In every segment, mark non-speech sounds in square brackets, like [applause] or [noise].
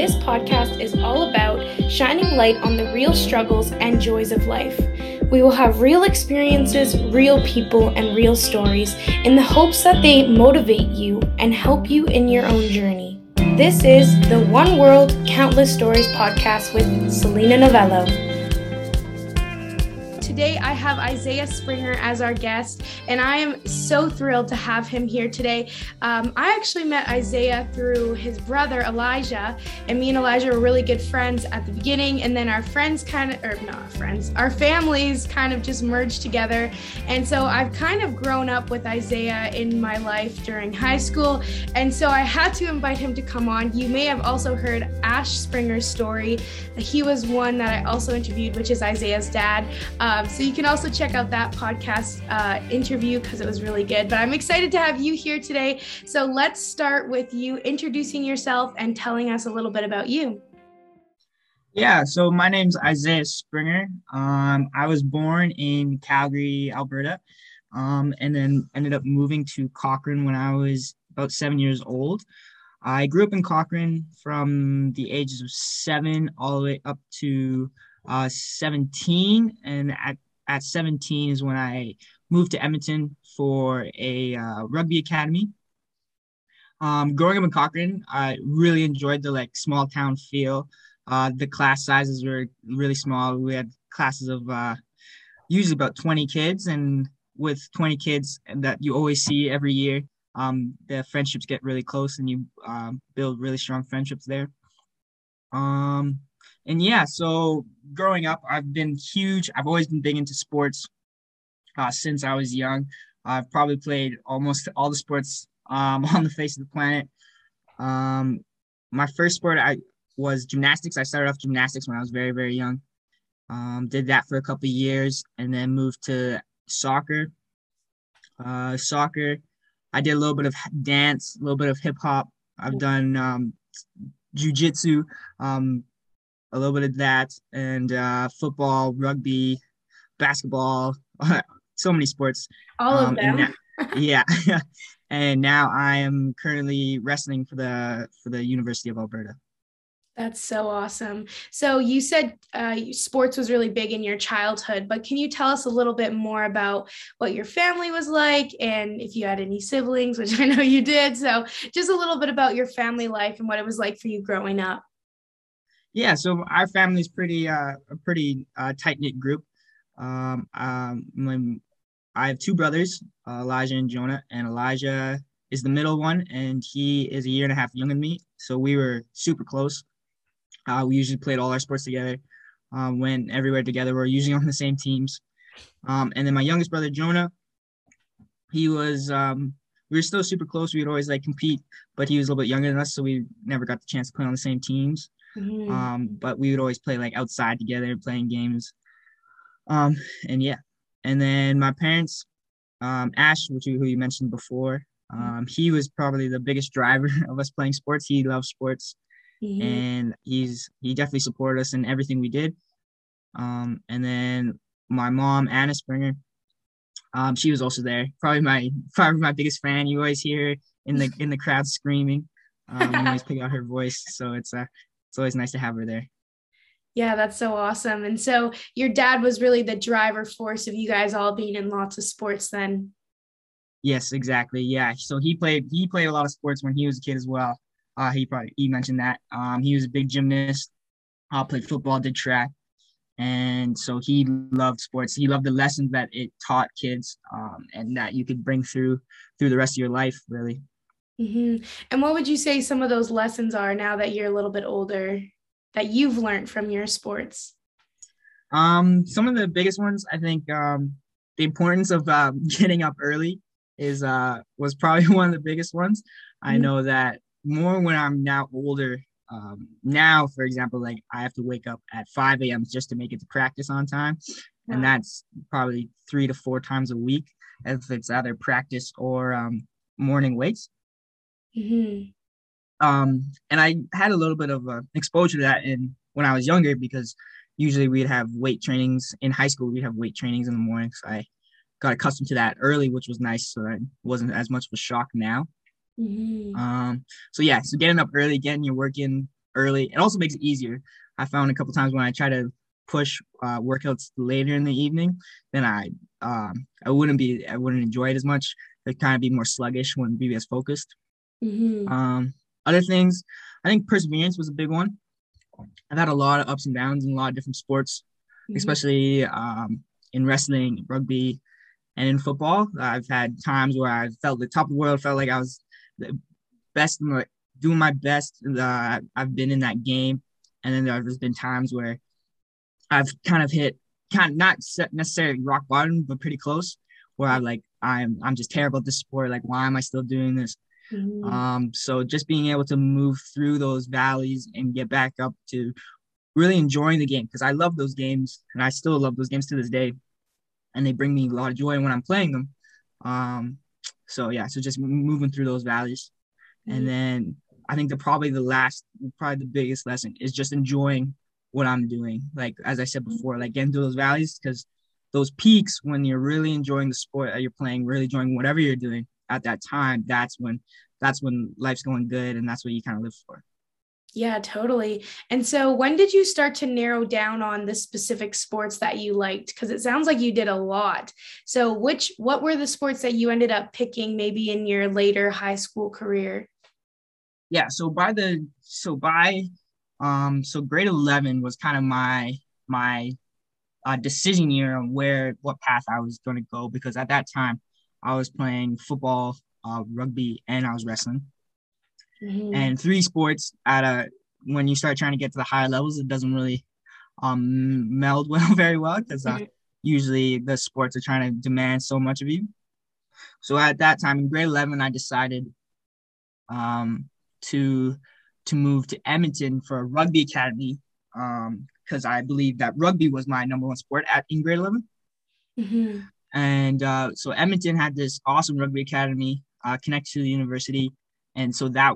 This podcast is all about shining light on the real struggles and joys of life. We will have real experiences, real people, and real stories in the hopes that they motivate you and help you in your own journey. This is the One World Countless Stories podcast with Selena Novello. Today, I have Isaiah Springer as our guest, and I am so thrilled to have him here today. Um, I actually met Isaiah through his brother Elijah, and me and Elijah were really good friends at the beginning, and then our friends kind of, or not friends, our families kind of just merged together. And so I've kind of grown up with Isaiah in my life during high school, and so I had to invite him to come on. You may have also heard Ash Springer's story. He was one that I also interviewed, which is Isaiah's dad. Um, so you can also check out that podcast uh, interview because it was really good. But I'm excited to have you here today. So let's start with you introducing yourself and telling us a little bit about you. Yeah, so my name's Isaiah Springer. Um, I was born in Calgary, Alberta, um, and then ended up moving to Cochrane when I was about seven years old. I grew up in Cochrane from the ages of seven all the way up to uh, 17, and at at 17 is when I moved to Edmonton for a uh, rugby academy. Um, growing up in Cochrane, I really enjoyed the like small town feel. Uh, the class sizes were really small. We had classes of uh, usually about 20 kids, and with 20 kids that you always see every year, um, the friendships get really close, and you um, build really strong friendships there. Um, and yeah, so growing up, I've been huge. I've always been big into sports uh, since I was young. I've probably played almost all the sports um, [laughs] on the face of the planet. Um, my first sport I was gymnastics. I started off gymnastics when I was very, very young. Um, did that for a couple years and then moved to soccer. Uh, soccer, I did a little bit of dance, a little bit of hip hop. I've done um, jujitsu, um, a little bit of that, and uh, football, rugby, basketball, [laughs] so many sports. All of um, them. [laughs] yeah. [laughs] and now I am currently wrestling for the for the University of Alberta. That's so awesome. So you said uh, sports was really big in your childhood, but can you tell us a little bit more about what your family was like and if you had any siblings, which I know you did. So just a little bit about your family life and what it was like for you growing up. Yeah, so our family's pretty uh, a pretty uh, tight knit group. Um, um, I have two brothers, uh, Elijah and Jonah, and Elijah is the middle one, and he is a year and a half younger than me. So we were super close. Uh, we usually played all our sports together, um, went everywhere together. We are usually on the same teams. Um, and then my youngest brother Jonah, he was um, we were still super close. We would always like compete, but he was a little bit younger than us, so we never got the chance to play on the same teams. Mm-hmm. Um, but we would always play like outside together, playing games. Um, and yeah, and then my parents, um, Ash, which you, who you mentioned before, um, he was probably the biggest driver [laughs] of us playing sports. He loves sports, mm-hmm. and he's he definitely supported us in everything we did. Um, and then my mom, Anna Springer, um, she was also there. Probably my [laughs] probably my biggest fan. You always hear in the in the crowd screaming. Um, you always pick out her voice, so it's uh, it's always nice to have her there. Yeah, that's so awesome. And so your dad was really the driver force of you guys all being in lots of sports then. Yes, exactly. Yeah. So he played he played a lot of sports when he was a kid as well. Uh, he probably he mentioned that. Um, he was a big gymnast. Uh, played football, did track, and so he loved sports. He loved the lessons that it taught kids, um, and that you could bring through through the rest of your life, really. Mm-hmm. And what would you say some of those lessons are now that you're a little bit older that you've learned from your sports? Um, some of the biggest ones, I think, um, the importance of uh, [laughs] getting up early is uh, was probably [laughs] one of the biggest ones. Mm-hmm. I know that more when I'm now older. Um, now, for example, like I have to wake up at 5 a.m. just to make it to practice on time, wow. and that's probably three to four times a week if it's either practice or um, morning weights. Mm-hmm. Um, and I had a little bit of uh, exposure to that in when I was younger because usually we'd have weight trainings in high school. We'd have weight trainings in the morning, so I got accustomed to that early, which was nice. So that wasn't as much of a shock now. Mm-hmm. Um, so yeah, so getting up early, getting your work in early. It also makes it easier. I found a couple times when I try to push uh, workouts later in the evening, then I um, I wouldn't be I wouldn't enjoy it as much. It kind of be more sluggish, wouldn't be as focused. Mm-hmm. Um, other things, I think perseverance was a big one. I've had a lot of ups and downs in a lot of different sports, mm-hmm. especially um, in wrestling, rugby, and in football. I've had times where I felt the top of the world, felt like I was the best, doing my best. Uh, I've been in that game, and then there's been times where I've kind of hit kind of not necessarily rock bottom, but pretty close, where I'm like I'm I'm just terrible at this sport. Like, why am I still doing this? Mm-hmm. Um, so just being able to move through those valleys and get back up to really enjoying the game because I love those games and I still love those games to this day, and they bring me a lot of joy when I'm playing them. Um, so yeah, so just moving through those valleys, mm-hmm. and then I think the probably the last, probably the biggest lesson is just enjoying what I'm doing. Like as I said before, like getting through those valleys because those peaks when you're really enjoying the sport that you're playing, really enjoying whatever you're doing at that time, that's when that's when life's going good and that's what you kind of live for. Yeah, totally. And so when did you start to narrow down on the specific sports that you liked? Because it sounds like you did a lot. So which what were the sports that you ended up picking maybe in your later high school career? yeah so by the so by um so grade 11 was kind of my my uh, decision year on where what path i was going to go because at that time i was playing football uh, rugby and i was wrestling mm-hmm. and three sports at a when you start trying to get to the higher levels it doesn't really um meld [laughs] well very well because uh, mm-hmm. usually the sports are trying to demand so much of you so at that time in grade 11 i decided um to to move to Edmonton for a rugby academy because um, I believe that rugby was my number one sport at in grade 11. Mm-hmm. And uh, so Edmonton had this awesome rugby academy uh, connected to the university, and so that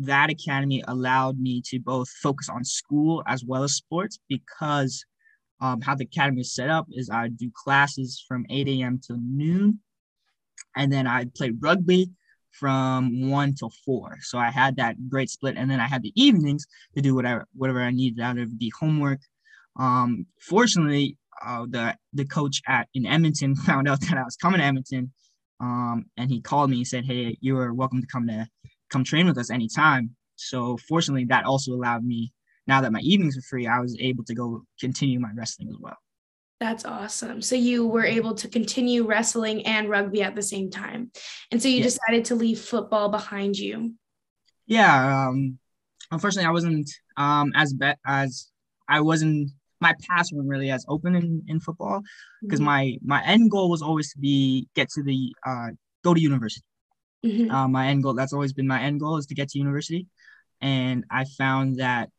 that academy allowed me to both focus on school as well as sports because um, how the academy is set up is I do classes from 8 a.m. to noon, and then I play rugby from one till four. So I had that great split, and then I had the evenings to do whatever whatever I needed out of the homework. Um, fortunately, uh, the the coach at in Edmonton [laughs] found out that I was coming to Edmonton, um, and he called me and said, "Hey, you are welcome to come to come train with us anytime." So fortunately, that also allowed me. Now that my evenings were free, I was able to go continue my wrestling as well. That's awesome. So you were able to continue wrestling and rugby at the same time. And so you yeah. decided to leave football behind you. Yeah. Um, unfortunately, I wasn't um, as bet as I wasn't my paths weren't really as open in, in football because mm-hmm. my my end goal was always to be get to the uh, go to university. Mm-hmm. Uh, my end goal that's always been my end goal is to get to university, and I found that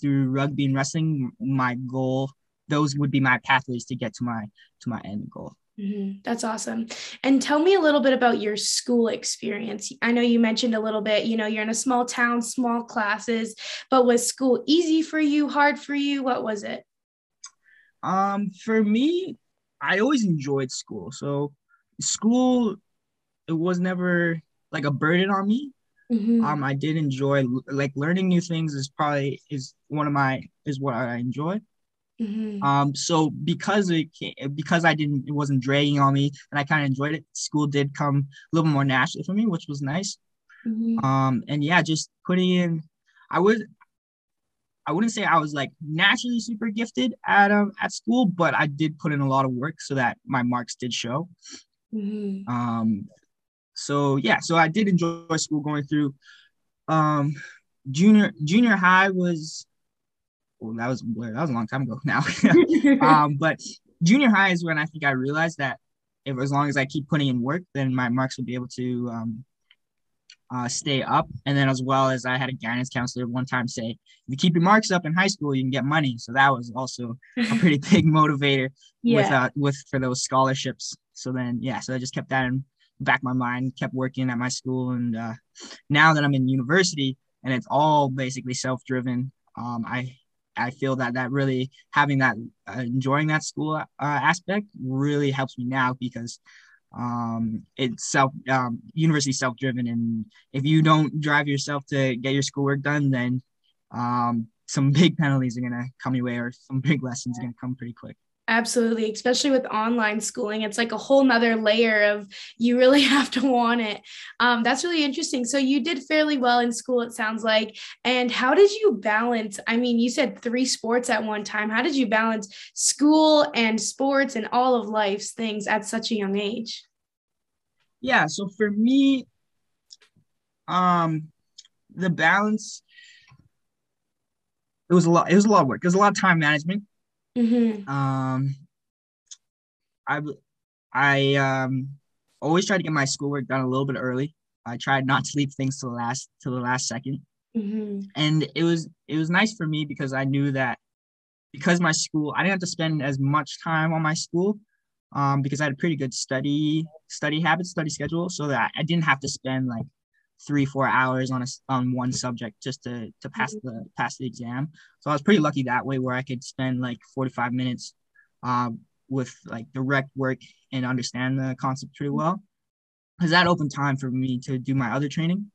through rugby and wrestling, my goal those would be my pathways to get to my to my end goal. Mm-hmm. That's awesome. And tell me a little bit about your school experience. I know you mentioned a little bit, you know, you're in a small town, small classes, but was school easy for you, hard for you? What was it? Um, for me, I always enjoyed school. So school, it was never like a burden on me. Mm-hmm. Um, I did enjoy like learning new things is probably is one of my is what I enjoy. Mm-hmm. Um, so because it because I didn't it wasn't dragging on me and I kind of enjoyed it. School did come a little more naturally for me, which was nice. Mm-hmm. Um, and yeah, just putting in, I would I wouldn't say I was like naturally super gifted at um at school, but I did put in a lot of work so that my marks did show. Mm-hmm. Um, so yeah, so I did enjoy school going through. Um, junior junior high was well, that was that was a long time ago [laughs] now. [laughs] um, but junior high is when I think I realized that if as long as I keep putting in work, then my marks will be able to um, uh, stay up. And then as well as I had a guidance counselor one time say, if you keep your marks up in high school, you can get money. So that was also a pretty [laughs] big motivator yeah. with uh, with for those scholarships. So then yeah, so I just kept that in back my mind, kept working at my school, and uh, now that I'm in university and it's all basically self driven. Um, I I feel that that really having that uh, enjoying that school uh, aspect really helps me now because um, it's self um, university self driven and if you don't drive yourself to get your schoolwork done then um, some big [laughs] penalties are gonna come your way, or some big lessons are gonna come pretty quick. Absolutely, especially with online schooling, it's like a whole nother layer of you really [laughs] have to want it. Um, that's really interesting. So you did fairly well in school, it sounds like. And how did you balance? I mean, you said three sports at one time. How did you balance school and sports and all of life's things at such a young age? Yeah, so for me, um, the balance it was a lot. It was a lot of work. It was a lot of time management Mm-hmm. Um, I I um always try to get my schoolwork done a little bit early. I tried not to leave things to the last to the last 2nd mm-hmm. and it was it was nice for me because I knew that because my school I didn't have to spend as much time on my school um, because I had a pretty good study study habit study schedule so that I didn't have to spend like three four hours on a on one subject just to to pass mm-hmm. the pass the exam. So i was pretty lucky that way where i could spend like 45 minutes um, with like direct work and understand the concept pretty well. Because that opened time for me to do my other training.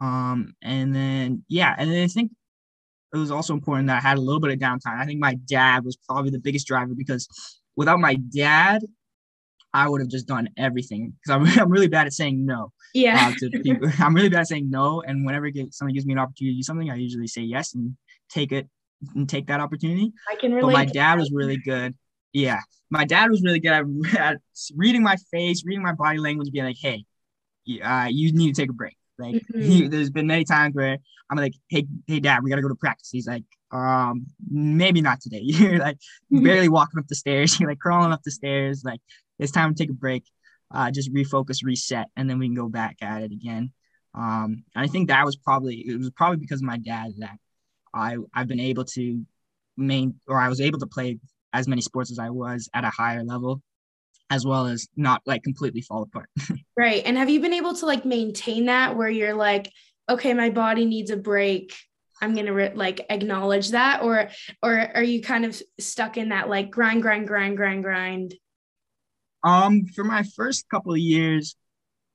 Um and then yeah and then i think it was also important that i had a little bit of downtime. I think my dad was probably the biggest driver because without my dad I would have just done everything. Because I'm, [laughs] I'm really bad at saying no. Yeah. Uh, to [laughs] people. I'm really bad at saying no. And whenever get, somebody gives me an opportunity to do something, I usually say yes and take it and take that opportunity. I can relate. But my dad was really good. Yeah. My dad was really good at, at reading my face, reading my body language, being like, hey, uh, you need to take a break. Like mm-hmm. he, there's been many times where I'm like, hey, hey, dad, we gotta go to practice. He's like, um, maybe not today. [laughs] You're like [laughs] barely walking up the stairs. You're like crawling up the stairs. Like it's time to take a break, uh, just refocus, reset, and then we can go back at it again. Um, and I think that was probably it was probably because of my dad that I I've been able to main or I was able to play as many sports as I was at a higher level, as well as not like completely fall apart. [laughs] right. And have you been able to like maintain that where you're like, okay, my body needs a break. I'm gonna re- like acknowledge that, or or are you kind of stuck in that like grind, grind, grind, grind, grind? Um, for my first couple of years,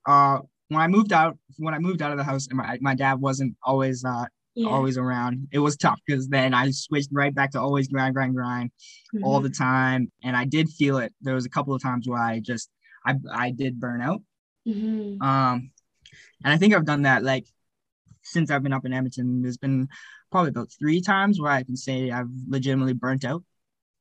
uh, when I moved out, when I moved out of the house, and my my dad wasn't always uh yeah. always around, it was tough because then I switched right back to always grind, grind, grind, mm-hmm. all the time, and I did feel it. There was a couple of times where I just I I did burn out. Mm-hmm. Um, and I think I've done that like since I've been up in Edmonton. There's been probably about three times where I can say I've legitimately burnt out.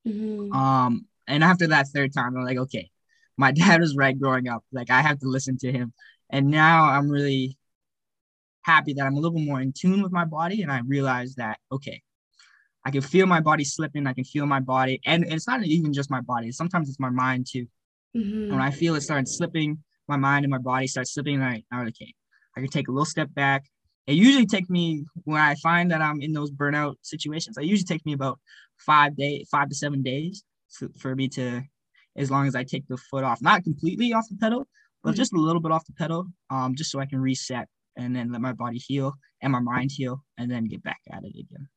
Mm-hmm. Um, and after that third time, I'm like, okay, my dad was right growing up. Like I have to listen to him. And now I'm really happy that I'm a little more in tune with my body. And I realize that, okay, I can feel my body slipping. I can feel my body. And it's not even just my body. Sometimes it's my mind too. Mm-hmm. When I feel it start slipping, my mind and my body start slipping. And I, I'm okay, I can take a little step back. It usually takes me when I find that I'm in those burnout situations. It usually takes me about five day, five to seven days for me to as long as I take the foot off, not completely off the pedal, but mm-hmm. just a little bit off the pedal, um, just so I can reset and then let my body heal and my mind heal and then get back at it again.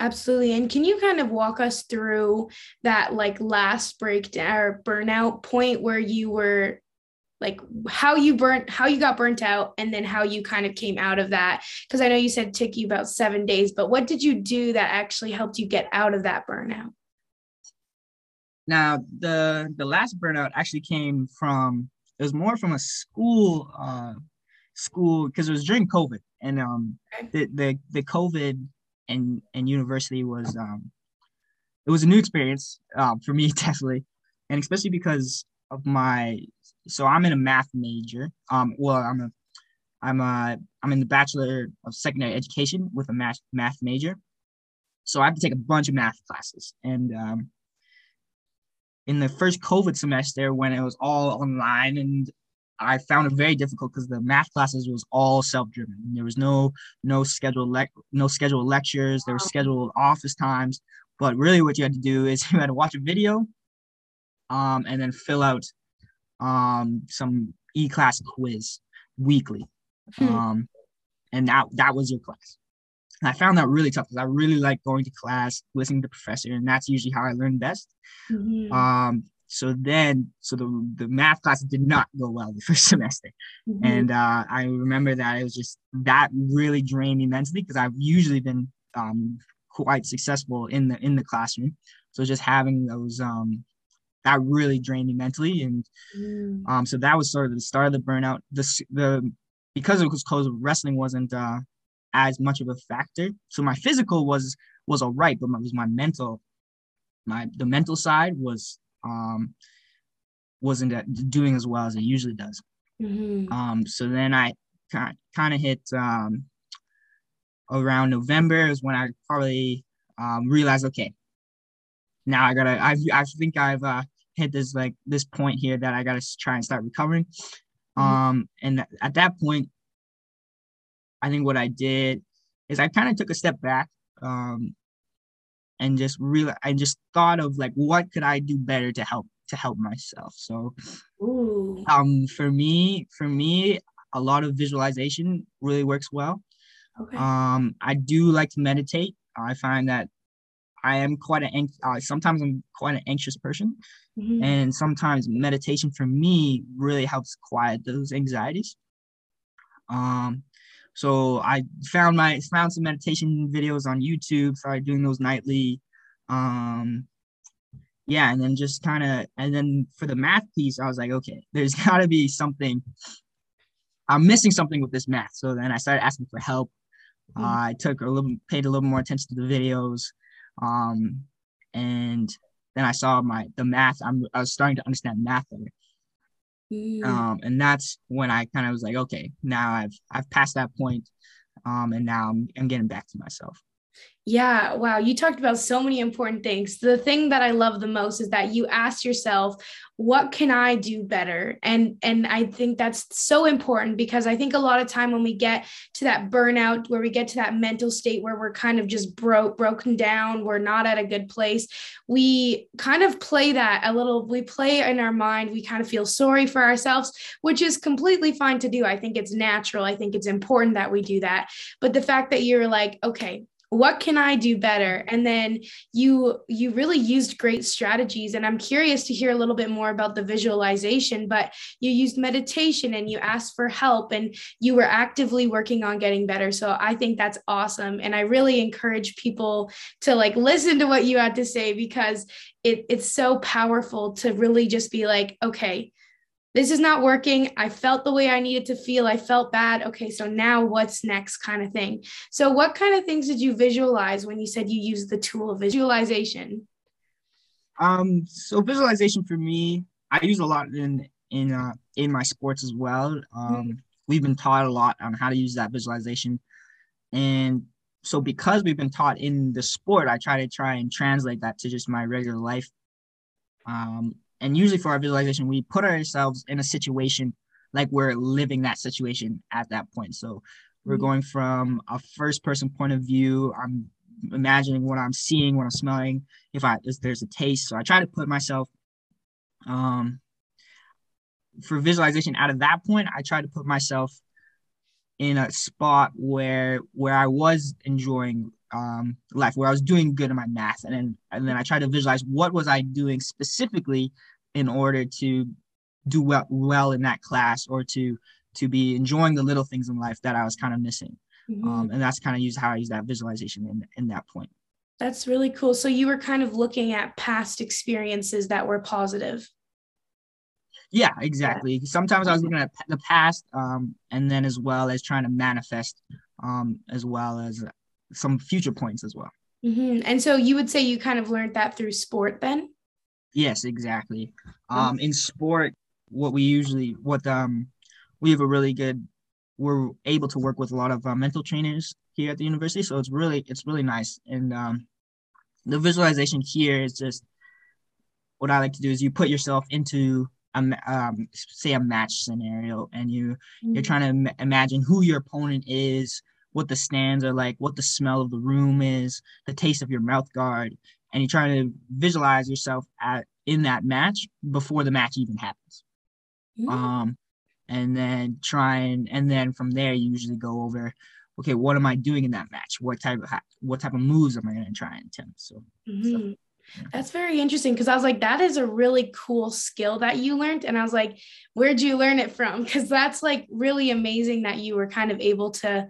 Absolutely. And can you kind of walk us through that like last breakdown or burnout point where you were like how you burnt how you got burnt out and then how you kind of came out of that because i know you said it took you about seven days but what did you do that actually helped you get out of that burnout now, the the last burnout actually came from it was more from a school uh school because it was during COVID and um the the the COVID and and university was um it was a new experience um for me [laughs] definitely. And especially because of my so I'm in a math major um well I'm a I'm a I'm in the bachelor of secondary education with a math math major. So I have to take a bunch of math classes and um in the first COVID semester when it was all online and I found it very difficult because the math classes was all self-driven. There was no no scheduled le- no scheduled lectures. There were scheduled office times, but really what you had to do is [laughs] you had to watch a video, um, and then fill out um, some e-class quiz weekly, hmm. um, and that that was your class. And I found that really tough because I really like going to class, listening to the professor, and that's usually how I learn best. Mm-hmm. Um, so then, so the the math class did not go well the [laughs] first semester, mm-hmm. and uh, I remember that it was just that really drained me mentally because I've usually been um, quite successful in the in the classroom. So just having those um, that really drained me mentally, and mm. um, so that was sort of the start of the burnout. The the because it was close, wrestling wasn't uh, as much of a factor. So my physical was was all right, but my, was my mental, my the mental side was um wasn't doing as well as it usually does. Mm-hmm. Um, so then I kind of hit um, around November is when I probably um, realized, okay, now I gotta. I I think I've uh, hit this like this point here that I gotta try and start recovering. Mm-hmm. Um, and th- at that point, I think what I did is I kind of took a step back. Um, and just really, I just thought of like, what could I do better to help to help myself. So, Ooh. um, for me, for me, a lot of visualization really works well. Okay. Um, I do like to meditate. I find that I am quite an uh, sometimes I'm quite an anxious person, mm-hmm. and sometimes meditation for me really helps quiet those anxieties. Um, so I found my found some meditation videos on YouTube. Started doing those nightly. Um, yeah, and then just kind of, and then for the math piece, I was like, okay, there's [laughs] got to be something. I'm missing something with this math. So then I started asking for help. Mm-hmm. Uh, I took a little, paid a little more attention to the videos, um, and then I saw my the math. I'm I was starting to understand math better. Mm. Um, and that's when I kind of was like, okay, now I've I've passed that point, um, and now I'm I'm getting back to myself. Yeah, wow. You talked about so many important things. The thing that I love the most is that you asked yourself, what can I do better? And and I think that's so important because I think a lot of time when we get to that burnout where we get to that mental state where we're kind of just broke broken down, we're not at a good place, we kind of play that a little we play in our mind, we kind of feel sorry for ourselves, which is completely fine to do. I think it's natural. I think it's important that we do that. But the fact that you're like, okay, what can i do better? And then you you really used great strategies. And i'm curious to hear a little bit more about the visualization but you used meditation and you asked for help and you were actively working on getting better. So i think that's awesome. And i really encourage people to like listen to what you had to say because it, it's so powerful to really just be like okay this is not working. I felt the way I needed to feel. I felt bad. Okay, so now what's next kind of thing. So, what kind of things did you visualize when you said you used the tool of visualization? Um, so visualization for me, I use a lot in in uh, in my sports as well. Um, mm-hmm. We've been taught a lot on how to use that visualization, and so because we've been taught in the sport, I try to try and translate that to just my regular life. Um, and usually for our visualization, we put ourselves in a situation like we're living that situation at that point. So we're mm-hmm. going from a first person point of view. I'm imagining what I'm seeing, what I'm smelling, if I if there's a taste. So I try to put myself um for visualization out of that point, I try to put myself in a spot where where I was enjoying um, life where I was doing good in my math, and then and then I tried to visualize what was I doing specifically in order to do well well in that class or to to be enjoying the little things in life that I was kind of missing. Mm-hmm. Um, and that's kind of use how I use that visualization in in that point. That's really cool. So you were kind of looking at past experiences that were positive. Yeah, exactly. Sometimes I was looking at the past, um, and then as well as trying to manifest, um, as well as some future points as well. Mm-hmm. And so you would say you kind of learned that through sport then? Yes, exactly. Um, in sport, what we usually, what um, we have a really good, we're able to work with a lot of uh, mental trainers here at the university, so it's really, it's really nice. And um, the visualization here is just what I like to do is you put yourself into a um, say a match scenario, and you mm-hmm. you're trying to Im- imagine who your opponent is, what the stands are like, what the smell of the room is, the taste of your mouth guard, and you're trying to visualize yourself at in that match before the match even happens. Mm-hmm. Um, and then try and and then from there you usually go over, okay, what am I doing in that match? What type of what type of moves am I going to try and attempt? So. Mm-hmm. That's very interesting because I was like, that is a really cool skill that you learned. And I was like, where'd you learn it from? Because that's like really amazing that you were kind of able to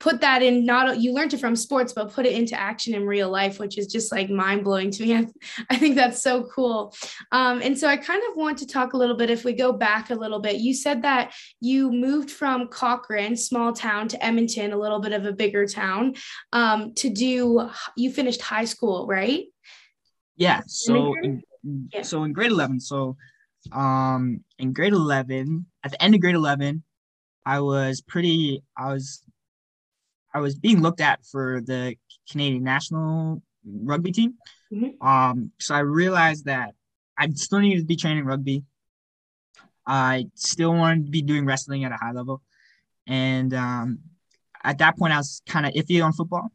put that in not you learned it from sports but put it into action in real life which is just like mind-blowing to me. I, [laughs] I think that's so cool. Um, and so i kind of want to talk a little bit if we go back a little bit you said that you moved from cochrane small town to edmonton a little bit of a bigger town um, to do you finished high school right? Yeah so in, yeah. so in grade 11 so um in grade 11 at the end of grade 11 i was pretty i was i was being looked at for the canadian national rugby team. Mm-hmm. um so i realized that i still needed to be training rugby. I still wanted to be doing wrestling at a high level. And um at that point i was kind of iffy on football.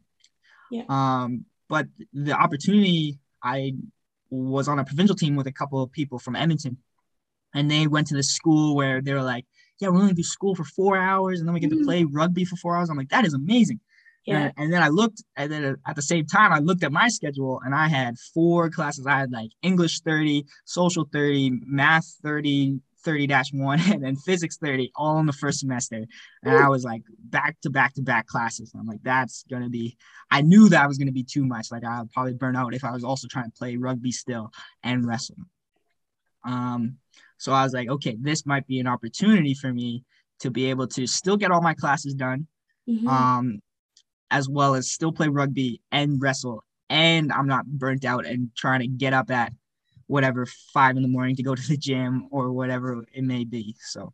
Yeah. Um but the opportunity i was on a provincial team with a couple of people from edmonton. And they went to the school where they were like, yeah, we only do school for four hours and then we get to mm-hmm. play rugby for four hours. I'm like, that is amazing. Yeah. And, and then I looked, and then at the same time, I looked at my schedule and I had four classes. I had like English 30, social 30, math 30, 30 1, [laughs] and then physics 30 all in the first semester. And I was like back to back to back classes. And I'm like, that's going to be, I knew that was going to be too much. Like I would probably burn out if I was also trying to play rugby still and wrestle. Um, so I was like, okay, this might be an opportunity for me to be able to still get all my classes done, mm-hmm. um, as well as still play rugby and wrestle. And I'm not burnt out and trying to get up at whatever five in the morning to go to the gym or whatever it may be. So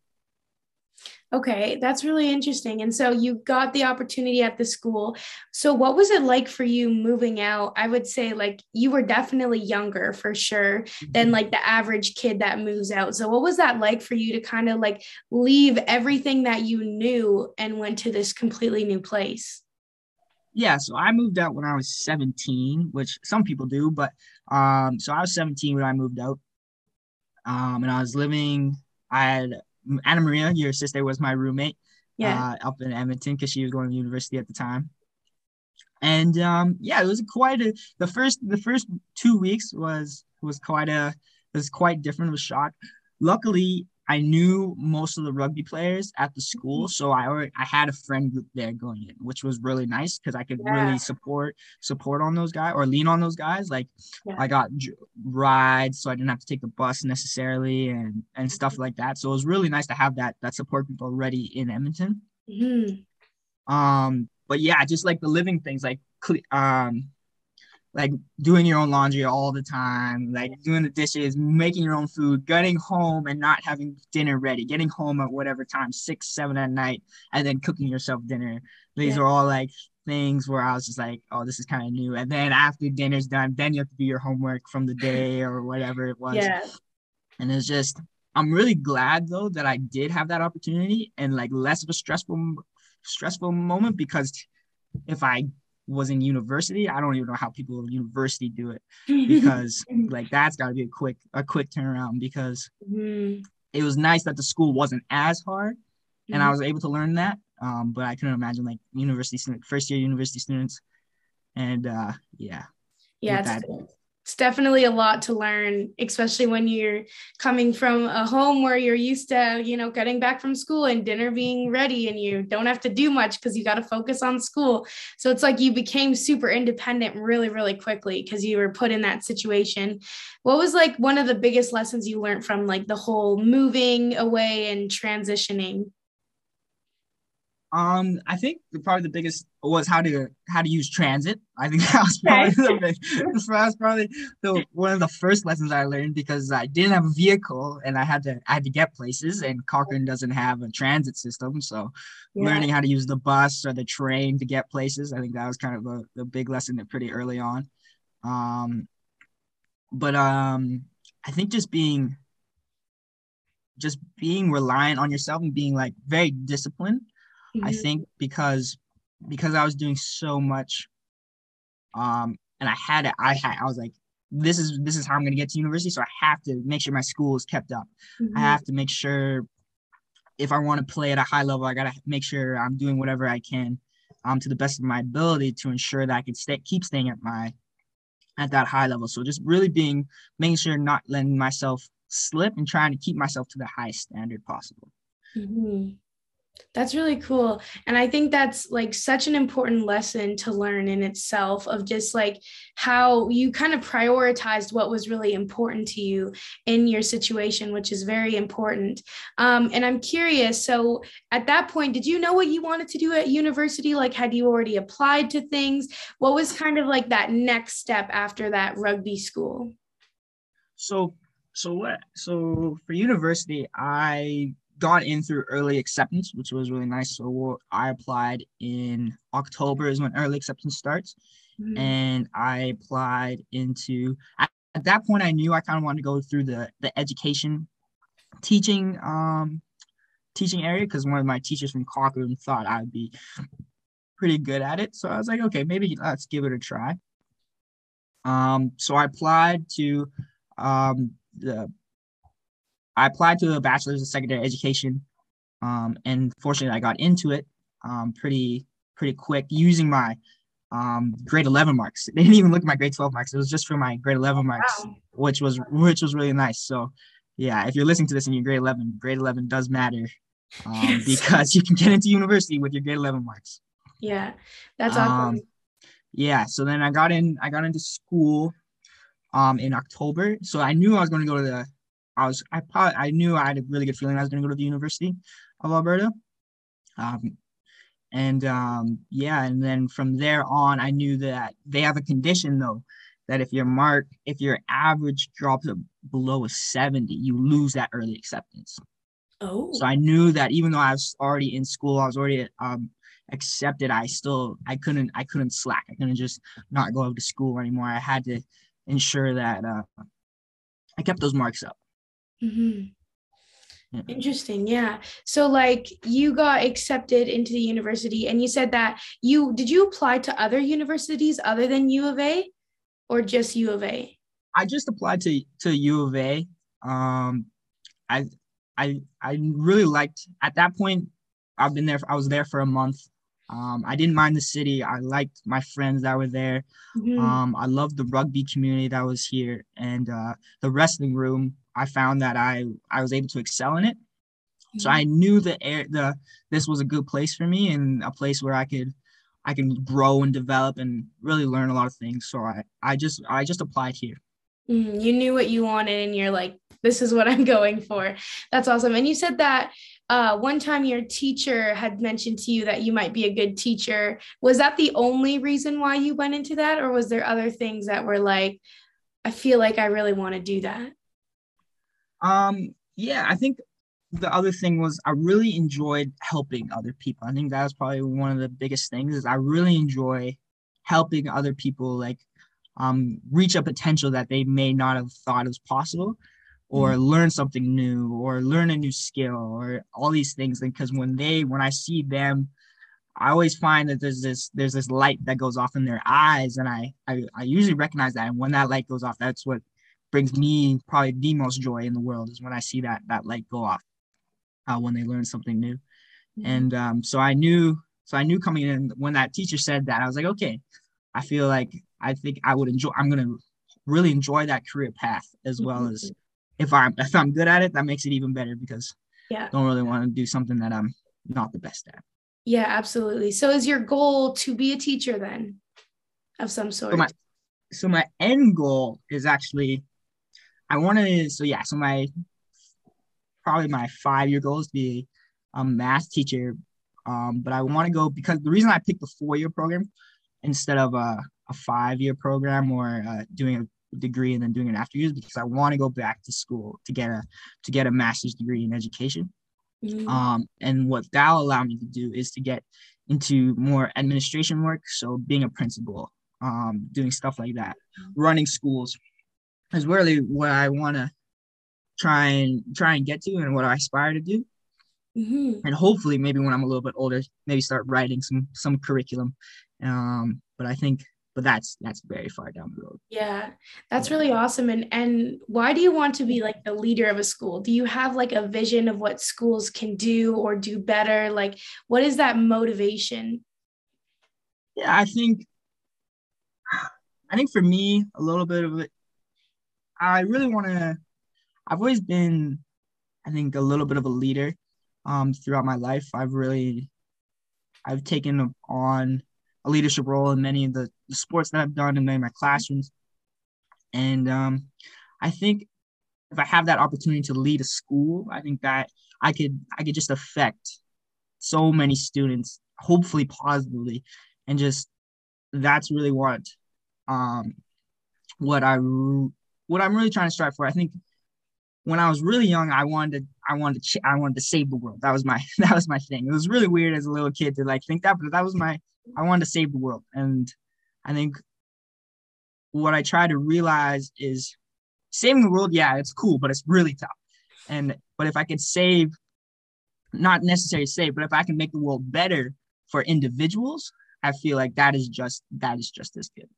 Okay, that's really interesting. And so you got the opportunity at the school. So what was it like for you moving out? I would say like you were definitely younger for sure than mm-hmm. like the average kid that moves out. So what was that like for you to kind of like leave everything that you knew and went to this completely new place? Yeah, so I moved out when I was 17, which some people do, but um so I was 17 when I moved out. Um and I was living I had Anna Maria, your sister, was my roommate. Yeah. Uh, up in Edmonton because she was going to university at the time. And um, yeah, it was quite a the first the first two weeks was was quite a was quite different. Was shock. Luckily, I knew most of the rugby players at the school, so I already, I had a friend group there going in, which was really nice because I could yeah. really support support on those guys or lean on those guys. Like yeah. I got rides, so I didn't have to take the bus necessarily and and stuff mm-hmm. like that. So it was really nice to have that that support group already in Edmonton. Mm-hmm. Um, but yeah, just like the living things, like um, like doing your own laundry all the time, like doing the dishes, making your own food, getting home and not having dinner ready, getting home at whatever time, six, seven at night, and then cooking yourself dinner. These yeah. are all like things where I was just like, oh, this is kind of new. And then after dinner's done, then you have to do your homework from the [laughs] day or whatever it was. Yeah. And it's just, I'm really glad though that I did have that opportunity and like less of a stressful, stressful moment because if I was in university, I don't even know how people in university do it [laughs] because like that's got to be a quick a quick turnaround because mm-hmm. it was nice that the school wasn't as hard mm-hmm. and I mm-hmm. was able to learn that. Um, but I couldn't imagine like university student, first year university students, and uh, yeah, yeah, it's, it's definitely a lot to learn, especially when you're coming from a home where you're used to, you know, getting back from school and dinner being ready and you don't have to do much because you got to focus on school. So it's like you became super independent really, really quickly because you were put in that situation. What was like one of the biggest lessons you learned from like the whole moving away and transitioning? Um, I think probably the biggest was how to how to use transit. I think [laughs] that was probably the big, that was probably the one of the first lessons I learned because I didn't have a vehicle and I had to I had to get places and Cochrane doesn't have a transit system, so yeah. learning how to use the bus or the train to get places, I think that was kind of a, the big lesson pretty early on. Um, but um, I think just being just being reliant on yourself and being like very disciplined Mm-hmm. I think because because I was doing so much, um, and I had it. I had I was like, this is this is how I'm gonna get to university. So I have to make sure my school is kept up. Mm-hmm. I have to make sure if I want to play at a high level, I gotta make sure I'm doing whatever I can, um, to the best of my ability to ensure that I can stay keep staying at my at that high level. So just really being making sure not letting myself slip and trying to keep myself to the highest standard possible. Mm-hmm. That's really cool. And I think that's like such an important lesson to learn in itself of just like how you kind of prioritized what was really important to you in your situation, which is very important. Um, and I'm curious so at that point, did you know what you wanted to do at university? Like, had you already applied to things? What was kind of like that next step after that rugby school? So, so what? So for university, I got in through early acceptance, which was really nice. So I applied in October is when early acceptance starts, mm-hmm. and I applied into. At, at that point, I knew I kind of wanted to go through the the education, teaching um, teaching area because one of my teachers from Cochrane thought I'd be pretty good at it. So I was like, okay, maybe let's give it a try. Um, so I applied to um, the I applied to a bachelor's of secondary education, um, and fortunately, I got into it um, pretty pretty quick using my um, grade 11 marks. [laughs] They didn't even look at my grade 12 marks. It was just for my grade 11 marks, wow. which was which was really nice. So, yeah, if you're listening to this and you're grade 11, grade 11 does matter um, yes. [laughs] because you can get into university with your grade 11 marks. Yeah, that's awesome. Um, yeah, so then I got in. I got into school um, in October. So I knew I was going to go to the I was I probably I knew I had a really good feeling I was going to go to the University of Alberta. Um, and um, yeah, and then from there on, I knew that they have a condition though that if your mark, if your average drops below a 70, you lose that early acceptance. Oh. So I knew that even though I was already in school, I was already um, accepted. I still I couldn't I couldn't slack. I couldn't just not go to school anymore. I had to ensure that uh, I kept those marks up. Mm-hmm. Interesting. Yeah. So like you got accepted into the university and you said that you did you apply to other universities other than U of A or just U of A? I just applied to to U of A. Um I I I really liked at that point I've been there I was there for a month. Um, I didn't mind the city. I liked my friends that were there. Mm-hmm. Um, I loved the rugby community that was here and uh, the wrestling room I found that I I was able to excel in it. Mm-hmm. So I knew the air the this was a good place for me and a place where I could I can grow and develop and really learn a lot of things. So I I just I just applied here. Mm, you knew what you wanted and you're like this is what I'm [laughs] going for. That's awesome. And you said that uh, one time your teacher had mentioned to you that you might be a good teacher. Was that the only reason why you went into that, or was there other things that were like, I feel like I really want to do that? Um, yeah, I think the other thing was I really enjoyed helping other people. I think that was probably one of the biggest things is I really enjoy helping other people like um, reach a potential that they may not have thought was possible or mm-hmm. learn something new or learn a new skill or all these things because when they when i see them i always find that there's this there's this light that goes off in their eyes and i i, I usually recognize that and when that light goes off that's what brings me probably the most joy in the world is when I see that that light go off uh, when they learn something new. Mm-hmm. And um, so I knew, so I knew coming in when that teacher said that, I was like, okay, I feel like I think I would enjoy. I'm gonna really enjoy that career path as well mm-hmm. as if I'm if I'm good at it, that makes it even better because yeah, I don't really want to do something that I'm not the best at. Yeah, absolutely. So is your goal to be a teacher then, of some sort? So my, so my end goal is actually I want to, so yeah, so my probably my five year goal is to be a math teacher. Um, but I want to go because the reason I picked the four year program instead of a, a five year program or uh, doing a degree and then doing it after years because I want to go back to school to get a to get a master's degree in education. Mm-hmm. Um, and what that'll allow me to do is to get into more administration work, so being a principal, um, doing stuff like that, mm-hmm. running schools, is really what I want to try and try and get to and what I aspire to do. Mm-hmm. And hopefully, maybe when I'm a little bit older, maybe start writing some some curriculum. Um, but I think, but that's that's very far down the road. Yeah, that's really awesome. And and why do you want to be like the leader of a school? Do you have like a vision of what schools can do or do better? Like, what is that motivation? Yeah, I think I think for me, a little bit of it I really want to. I've always been, I think, a little bit of a leader. um, throughout my life. I've really, I've taken on a leadership role in many of the, the sports that I've done in many of my classrooms. And um, I think if I have that opportunity to lead a school, I think that I could I could just affect so many students, hopefully positively, and just that's really what um what I what I'm really trying to strive for. I think when I was really young, I wanted to, I wanted to, I wanted to save the world. That was my, [laughs] that was my thing. It was really weird as a little kid to like think that, but that was my, I wanted to save the world. And I think what I try to realize is saving the world. Yeah, it's cool, but it's really tough. And, but if I could save, not necessarily save, but if I can make the world better for individuals, I feel like that is just, that is just as good.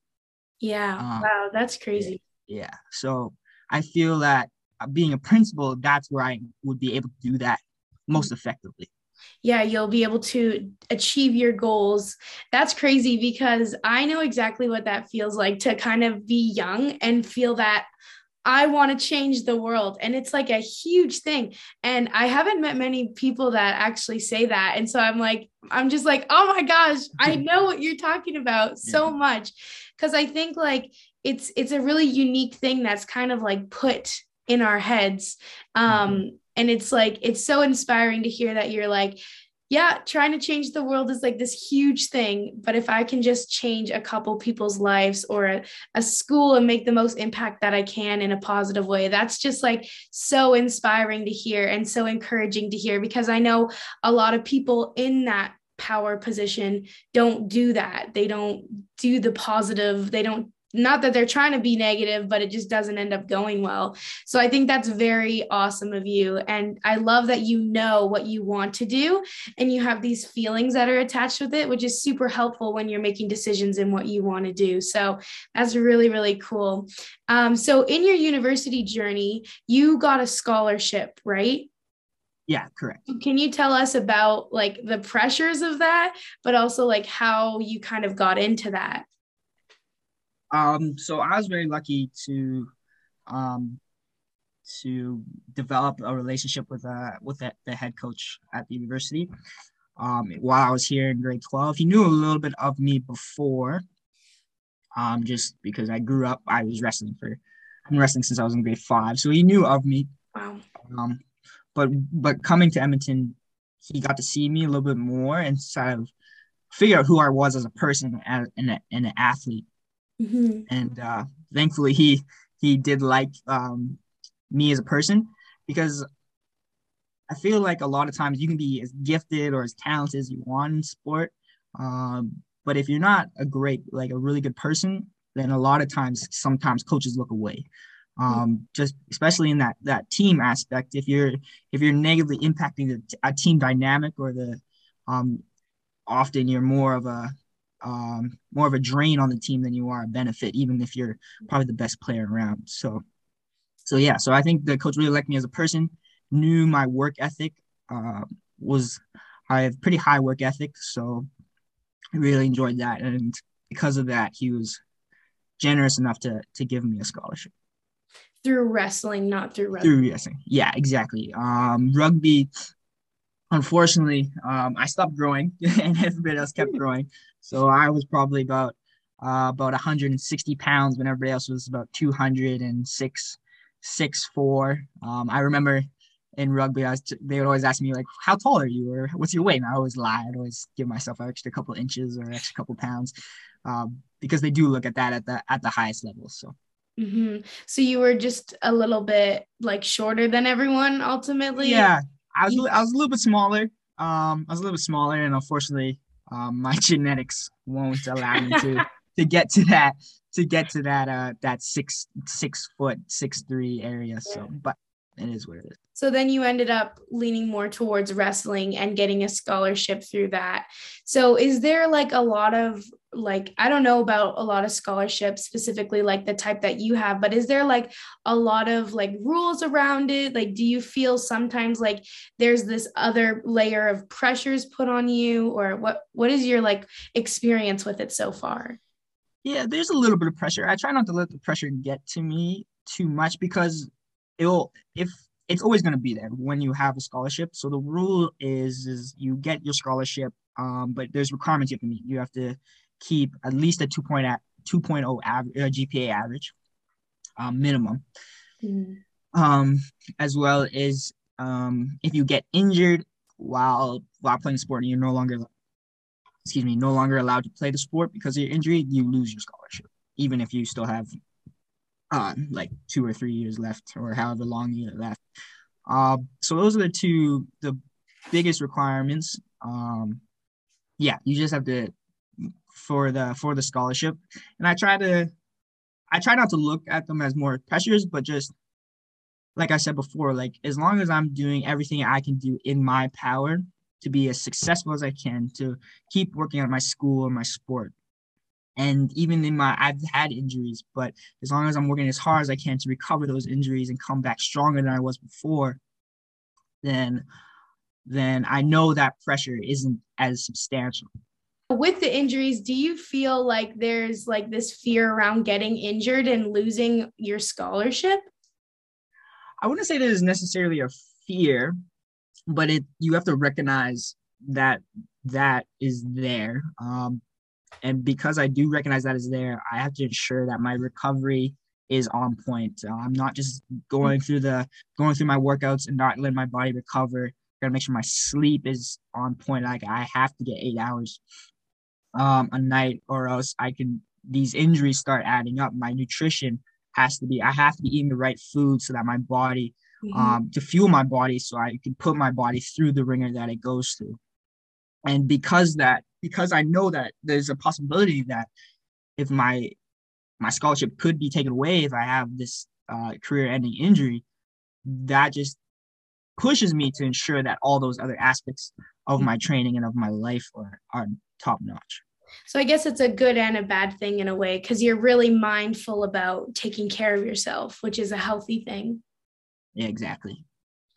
Yeah. Um, wow. That's crazy. Yeah. So I feel that uh, being a principal, that's where I would be able to do that most effectively. Yeah, you'll be able to achieve your goals. That's crazy because I know exactly what that feels like to kind of be young and feel that I want to change the world. And it's like a huge thing. And I haven't met many people that actually say that. And so I'm like, I'm just like, oh my gosh, I [laughs] know what you're talking about so much. Cause I think like it's it's a really unique thing that's kind of like put in our heads. Um mm-hmm. and it's like it's so inspiring to hear that you're like yeah trying to change the world is like this huge thing but if i can just change a couple people's lives or a, a school and make the most impact that i can in a positive way that's just like so inspiring to hear and so encouraging to hear because i know a lot of people in that power position don't do that. They don't do the positive. They don't not that they're trying to be negative, but it just doesn't end up going well. So I think that's very awesome of you. And I love that you know what you want to do and you have these feelings that are attached with it, which is super helpful when you're making decisions in what you want to do. So that's really, really cool. Um, so in your university journey, you got a scholarship, right? Yeah, correct. Can you tell us about like the pressures of that, but also like how you kind of got into that? Um, so I was very lucky to um, to develop a relationship with uh with the, the head coach at the university. Um, while I was here in grade 12, he knew a little bit of me before. Um, just because I grew up, I was wrestling for, I've been wrestling since I was in grade five, so he knew of me. Wow. Um, but but coming to Edmonton, he got to see me a little bit more and sort of figure out who I was as a person and, and, and an athlete. Mm-hmm. And uh, thankfully, he he did like um, me as a person because I feel like a lot of times you can be as gifted or as talented as you want in sport, um, but if you're not a great, like a really good person, then a lot of times, sometimes coaches look away. Um, just especially in that that team aspect, if you're if you're negatively impacting the, a team dynamic or the um, often you're more of a um, more of a drain on the team than you are a benefit, even if you're probably the best player around. So, so yeah, so I think the coach really liked me as a person, knew my work ethic, uh, was I have pretty high work ethic, so I really enjoyed that, and because of that, he was generous enough to to give me a scholarship. Through wrestling, not through rugby. Through wrestling, yeah, exactly. Um, rugby unfortunately, um, I stopped growing [laughs] and everybody else kept growing. So I was probably about uh, about 160 pounds when everybody else was about 206, six four. Um, I remember in rugby, I was t- they would always ask me like, "How tall are you?" or "What's your weight?" And I always lie. I'd always give myself an extra couple inches or extra couple pounds, um, because they do look at that at the at the highest level. So. Mm-hmm. So you were just a little bit like shorter than everyone ultimately. Yeah, I was I was a little bit smaller. Um, I was a little bit smaller, and unfortunately, um, my [laughs] genetics won't allow me to to get to that to get to that uh that six six foot six three area. So, but it is what it is. So then you ended up leaning more towards wrestling and getting a scholarship through that. So is there like a lot of like I don't know about a lot of scholarships specifically like the type that you have, but is there like a lot of like rules around it? Like do you feel sometimes like there's this other layer of pressures put on you or what what is your like experience with it so far? Yeah, there's a little bit of pressure. I try not to let the pressure get to me too much because it'll if it's always going to be there when you have a scholarship. So the rule is is you get your scholarship, um, but there's requirements you have to meet. You have to keep at least a 2.0 2.0 average, uh, GPA average um, minimum. Mm. Um, as well as um, if you get injured while while playing sport and you're no longer excuse me no longer allowed to play the sport because of your injury, you lose your scholarship, even if you still have uh, like two or three years left or however long you left. Uh, so those are the two the biggest requirements. Um, yeah, you just have to for the for the scholarship, and I try to I try not to look at them as more pressures, but just like I said before, like as long as I'm doing everything I can do in my power to be as successful as I can, to keep working on my school and my sport, and even in my, I've had injuries, but as long as I'm working as hard as I can to recover those injuries and come back stronger than I was before, then, then I know that pressure isn't as substantial. With the injuries, do you feel like there's like this fear around getting injured and losing your scholarship? I wouldn't say there's necessarily a fear, but it you have to recognize that that is there. Um, and because I do recognize that is there, I have to ensure that my recovery is on point. Uh, I'm not just going through the going through my workouts and not letting my body recover. I gotta make sure my sleep is on point. Like I have to get eight hours um, a night, or else I can these injuries start adding up. My nutrition has to be. I have to be eating the right food so that my body mm-hmm. um, to fuel my body, so I can put my body through the ringer that it goes through. And because that because I know that there's a possibility that if my my scholarship could be taken away if I have this uh, career-ending injury, that just pushes me to ensure that all those other aspects of my training and of my life are, are top notch. So I guess it's a good and a bad thing in a way because you're really mindful about taking care of yourself, which is a healthy thing. Yeah, exactly.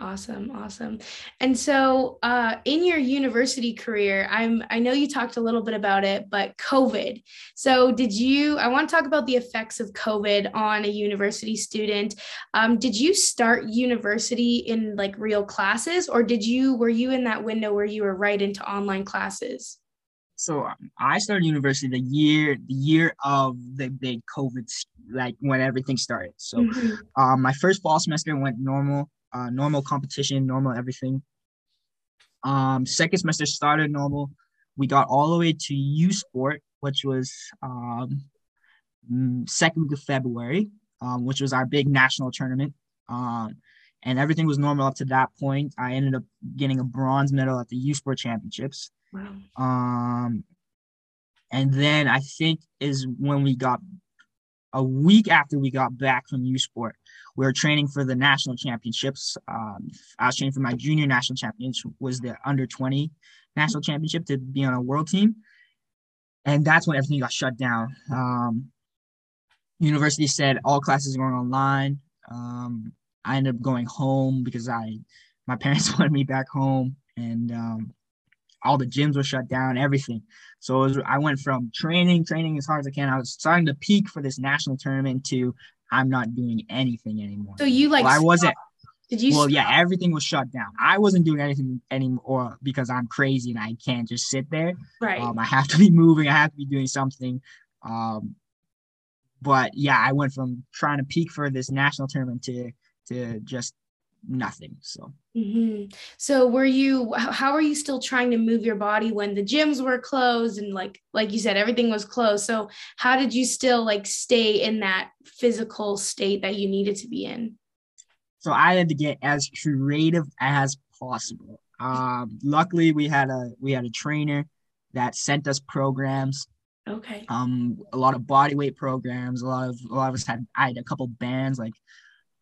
Awesome, awesome. And so, uh, in your university career, I'm I know you talked a little bit about it, but COVID. So, did you? I want to talk about the effects of COVID on a university student. Um, did you start university in like real classes, or did you were you in that window where you were right into online classes? So um, I started university the year the year of the big COVID, like when everything started. So, mm-hmm. um, my first fall semester went normal uh, normal competition, normal everything. Um, second semester started normal. We got all the way to U Sport, which was um, mm, second week of February, um, which was our big national tournament. Um, and everything was normal up to that point. I ended up getting a bronze medal at the U Sport Championships. Um, and then I think is when we got a week after we got back from U Sport, we were training for the national championships. Um, I was training for my junior national championship, was the under 20 national championship to be on a world team. And that's when everything got shut down. Um, university said all classes are going online. Um, I ended up going home because I, my [laughs] parents wanted me back home, and um, all the gyms were shut down, everything. So was, I went from training, training as hard as I can. I was starting to peak for this national tournament to I'm not doing anything anymore. So you like well, I wasn't. Did you? Well, stop? yeah, everything was shut down. I wasn't doing anything anymore because I'm crazy and I can't just sit there. Right. Um, I have to be [laughs] moving. I have to be doing something. Um, but yeah, I went from trying to peak for this national tournament to to just nothing. So. Mm-hmm. So were you? How are you still trying to move your body when the gyms were closed and like like you said everything was closed? So how did you still like stay in that physical state that you needed to be in? So I had to get as creative as possible. Um, luckily, we had a we had a trainer that sent us programs Okay. Um, a lot of body weight programs. A lot of a lot of us had. I had a couple bands like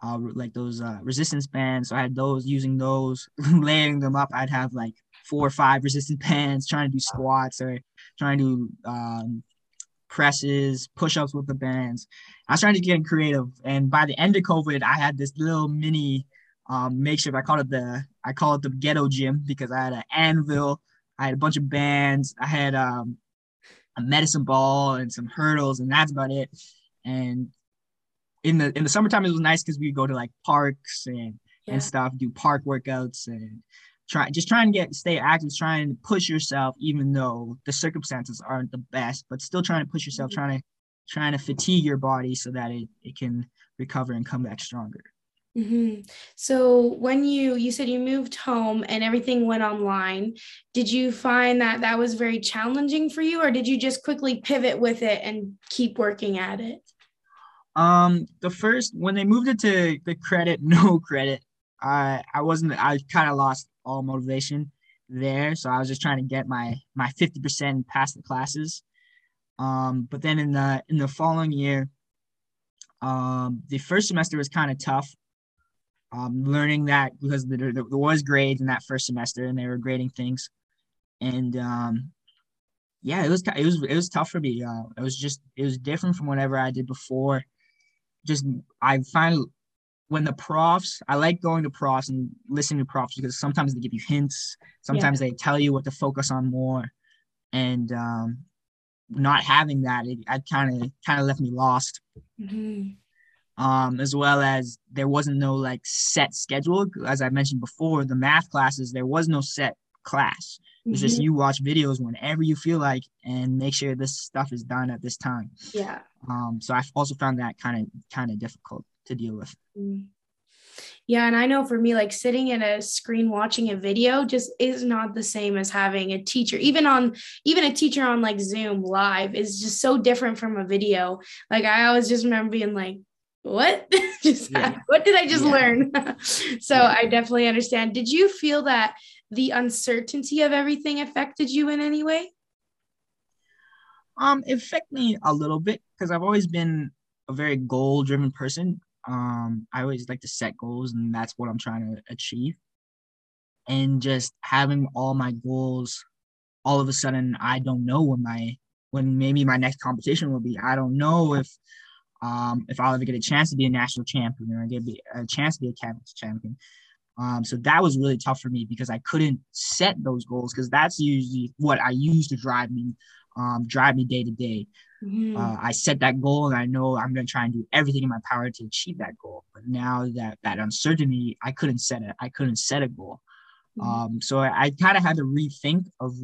uh, like those uh, resistance bands. So I had those, using those, [laughs] layering them up. I'd have like four or five resistance [laughs] bands, trying to do squats or trying to do um, presses, push-ups with the bands. I was trying to get creative, and by the end of COVID, I had this little mini um, makeshift. I called it the I call it the ghetto gym because I had an anvil, I had a bunch of bands, I had um, a medicine ball and some hurdles, and that's about it. And in the in the summertime it was nice because we go to like parks and yeah. and stuff, do park workouts and try just trying to get stay active, trying to push yourself, even though the circumstances aren't the best, but still trying to push yourself, mm-hmm. trying to trying to fatigue your body so that it, it can recover and come back stronger. Mm-hmm. So when you you said you moved home and everything went online, did you find that that was very challenging for you, or did you just quickly pivot with it and keep working at it? Um, the first when they moved it to the credit, [laughs] no credit, I I wasn't I kind of lost all motivation there, so I was just trying to get my my fifty percent past the classes. Um, but then in the in the following year, um, the first semester was kind of tough. Um, learning that because there, there, was grades in that first semester and they were grading things. And um, yeah it was it was it was tough for me uh, it was just it was different from whatever i did before just i find when the profs i like going to profs and listening to profs because sometimes they give you hints sometimes yeah. they tell you what to focus on more and um, not having that it kind of kind of left me lost mm-hmm um, as well as there wasn't no like set schedule. As I mentioned before, the math classes, there was no set class. It's mm-hmm. just you watch videos whenever you feel like and make sure this stuff is done at this time. Yeah. Um, so I've also found that kind of kind of difficult to deal with. Mm-hmm. Yeah, and I know for me, like sitting in a screen watching a video just is not the same as having a teacher. Even on even a teacher on like Zoom live is just so different from a video. Like I always just remember being like, what [laughs] just yeah. what did i just yeah. learn [laughs] so yeah. i definitely understand did you feel that the uncertainty of everything affected you in any way? Um it affected me a little bit because i've always been a very goal driven person. Um i always like to set goals and that's what i'm trying to achieve. And just having all my goals all of a sudden i don't know when my when maybe my next competition will be. I don't know if um, if I'll ever get a chance to be a national champion or get a chance to be a Canada West champion. Um, so that was really tough for me because I couldn't set those goals because that's usually what I use to drive me, um, drive me day to day. Mm-hmm. Uh, I set that goal and I know I'm going to try and do everything in my power to achieve that goal. But now that that uncertainty, I couldn't set it. I couldn't set a goal. Mm-hmm. Um, so I, I kind of had to rethink of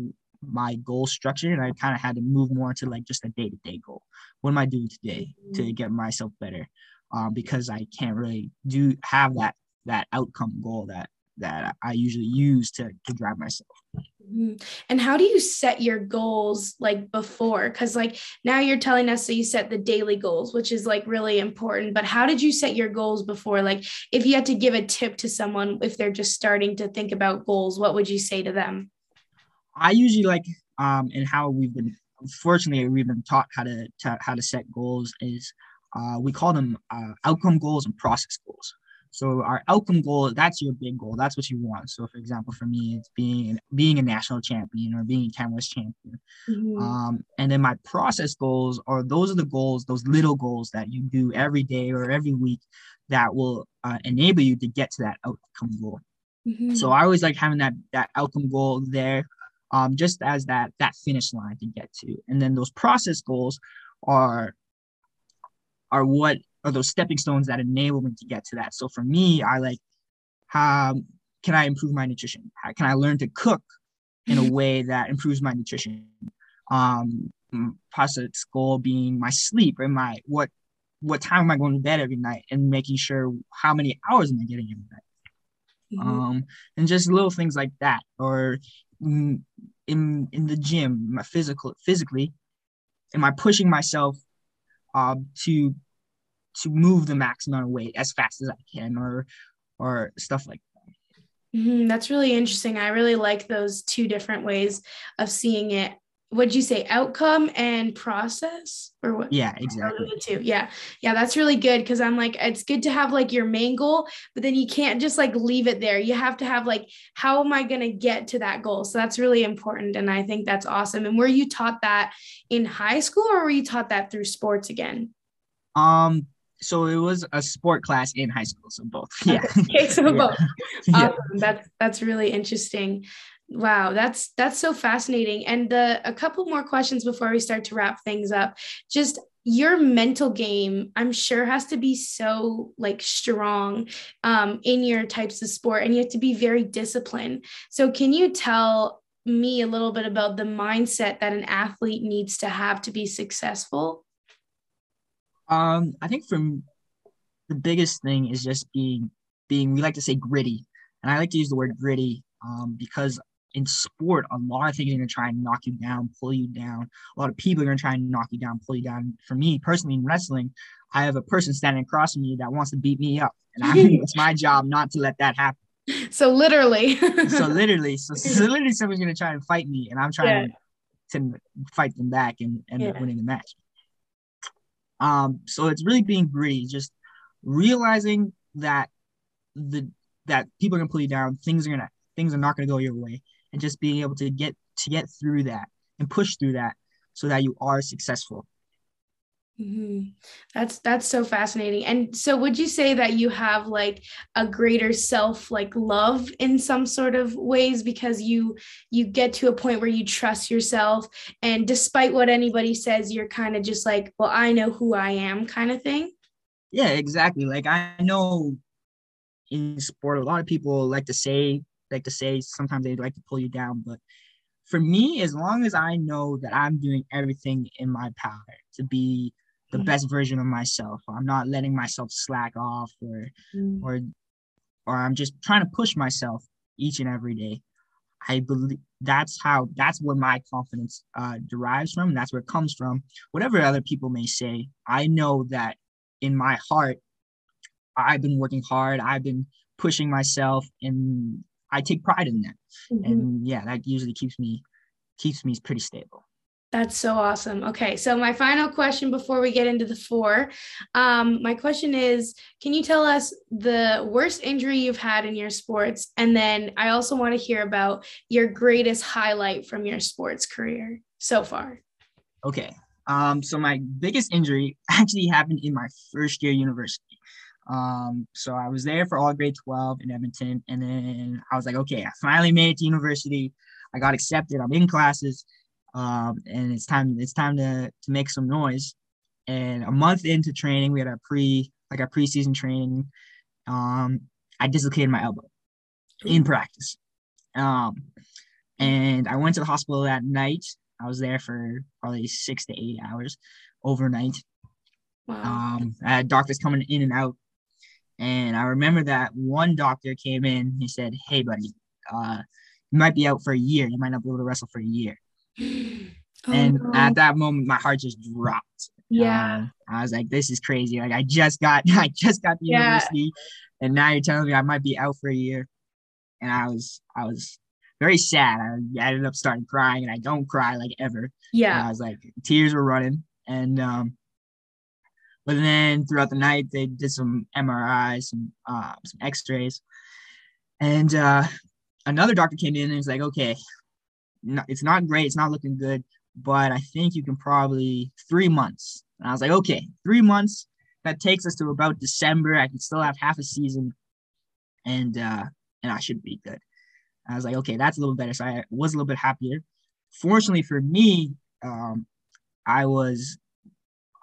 my goal structure and I kind of had to move more to like just a day to day goal. What am I doing today to mm-hmm. get myself better? Um, because I can't really do have that that outcome goal that that I usually use to to drive myself. Mm-hmm. And how do you set your goals like before? Because like now you're telling us that you set the daily goals, which is like really important. But how did you set your goals before? Like if you had to give a tip to someone if they're just starting to think about goals, what would you say to them? I usually like um and how we've been fortunately we've been taught how to, to how to set goals is uh, we call them uh, outcome goals and process goals. So our outcome goal, that's your big goal. That's what you want. So for example, for me, it's being being a national champion or being a Canada West champion. Mm-hmm. Um, and then my process goals are those are the goals, those little goals that you do every day or every week that will uh, enable you to get to that outcome goal. Mm-hmm. So I always like having that that outcome goal there um, just as that that finish line to get to. And then those process goals are are what are those stepping stones that enable me to get to that. So for me, I like how can I improve my nutrition? How can I learn to cook in a [laughs] way that improves my nutrition? Um, process goal being my sleep and my what what time am I going to bed every night and making sure how many hours am I getting every night. Mm-hmm. Um, and just little things like that, or in in the gym, my physical physically, am I pushing myself uh, to to move the max amount of weight as fast as I can, or or stuff like that. Mm-hmm. That's really interesting. I really like those two different ways of seeing it. Would you say outcome and process or what? Yeah exactly. Too yeah yeah that's really good because i'm like it's good to have like your main goal but then you can't just like leave it there. You have to have like how am i going to get to that goal? So that's really important and i think that's awesome. And were you taught that in high school or were you taught that through sports again? Um so it was a sport class in high school so both yeah [laughs] okay so yeah. both awesome yeah. that's that's really interesting Wow, that's that's so fascinating. And the a couple more questions before we start to wrap things up. Just your mental game i'm sure has to be so like strong um, in your types of sport and you have to be very disciplined so can you tell me a little bit about the mindset that an athlete needs to have to be successful um i think from the biggest thing is just being being we like to say gritty and i like to use the word gritty um, because in sport, a lot of things are going to try and knock you down, pull you down. A lot of people are going to try and knock you down, pull you down. For me personally, in wrestling, I have a person standing across from me that wants to beat me up, and I it's my job not to let that happen. [laughs] So literally. so [laughs] literally, so, so, literally, someone's going to try and fight me, and I'm trying yeah. to fight them back and end yeah. up winning the match. Um, so it's really being gritty, just realizing that the that people are gonna pull you down, things are gonna things are not gonna go your way, and just being able to get to get through that and push through that so that you are successful mm-hmm. that's that's so fascinating. And so would you say that you have like a greater self like love in some sort of ways because you you get to a point where you trust yourself? And despite what anybody says you're kind of just like well i know who i am kind of thing? Yeah exactly. Like i know in sport a lot of people like to say like to say sometimes they like to pull you down. But for me as long as i know that i'm doing everything in my power to be the mm-hmm. best version of myself i'm not letting myself slack off or mm-hmm. or or i'm just trying to push myself each and every day i believe that's how that's where my confidence uh, derives from that's where it comes from whatever other people may say i know that in my heart i've been working hard i've been pushing myself and I take pride in that. Mm-hmm. And yeah, that usually keeps me keeps me pretty stable. That's so awesome. Okay, so my final question before we get into the four, um, my question is: Can you tell us the worst injury you've had in your sports, and then I also want to hear about your greatest highlight from your sports career so far. Okay, um, so my biggest injury [laughs] actually happened in my first year university. Um, so I was there for all grade 12 in Edmonton. And then I was like, okay, I finally made it to university. I got accepted. I'm in classes. Um, and it's time, it's time to, to make some noise. And a month into training, we had a pre, like a preseason training. Um, I dislocated my elbow in practice. Um, and I went to the hospital that night. I was there for probably six to eight hours overnight. Wow. Um, I had doctors coming in and out and I remember that one doctor came in. He said, "Hey, buddy, uh, you might be out for a year. You might not be able to wrestle for a year." [gasps] Oh, and no. at that moment, my heart just dropped. Yeah, um, I was like, "This is crazy! Like, I just got, [laughs] I just got the yeah. university, and now you're telling me I might be out for a year." And I was, I was very sad. I ended up starting crying, and I don't cry like ever. Yeah, and I was like, tears were running, and um, but then throughout the night, they did some MRIs, some uh, some X-rays, and uh, another doctor came in and was like, "Okay, no, it's not great. It's not looking good, but I think you can probably three months." And I was like, "Okay, three months. That takes us to about December. I can still have half a season, and uh, and I should be good." I was like, "Okay, that's a little better." So I was a little bit happier. Fortunately for me, um, I was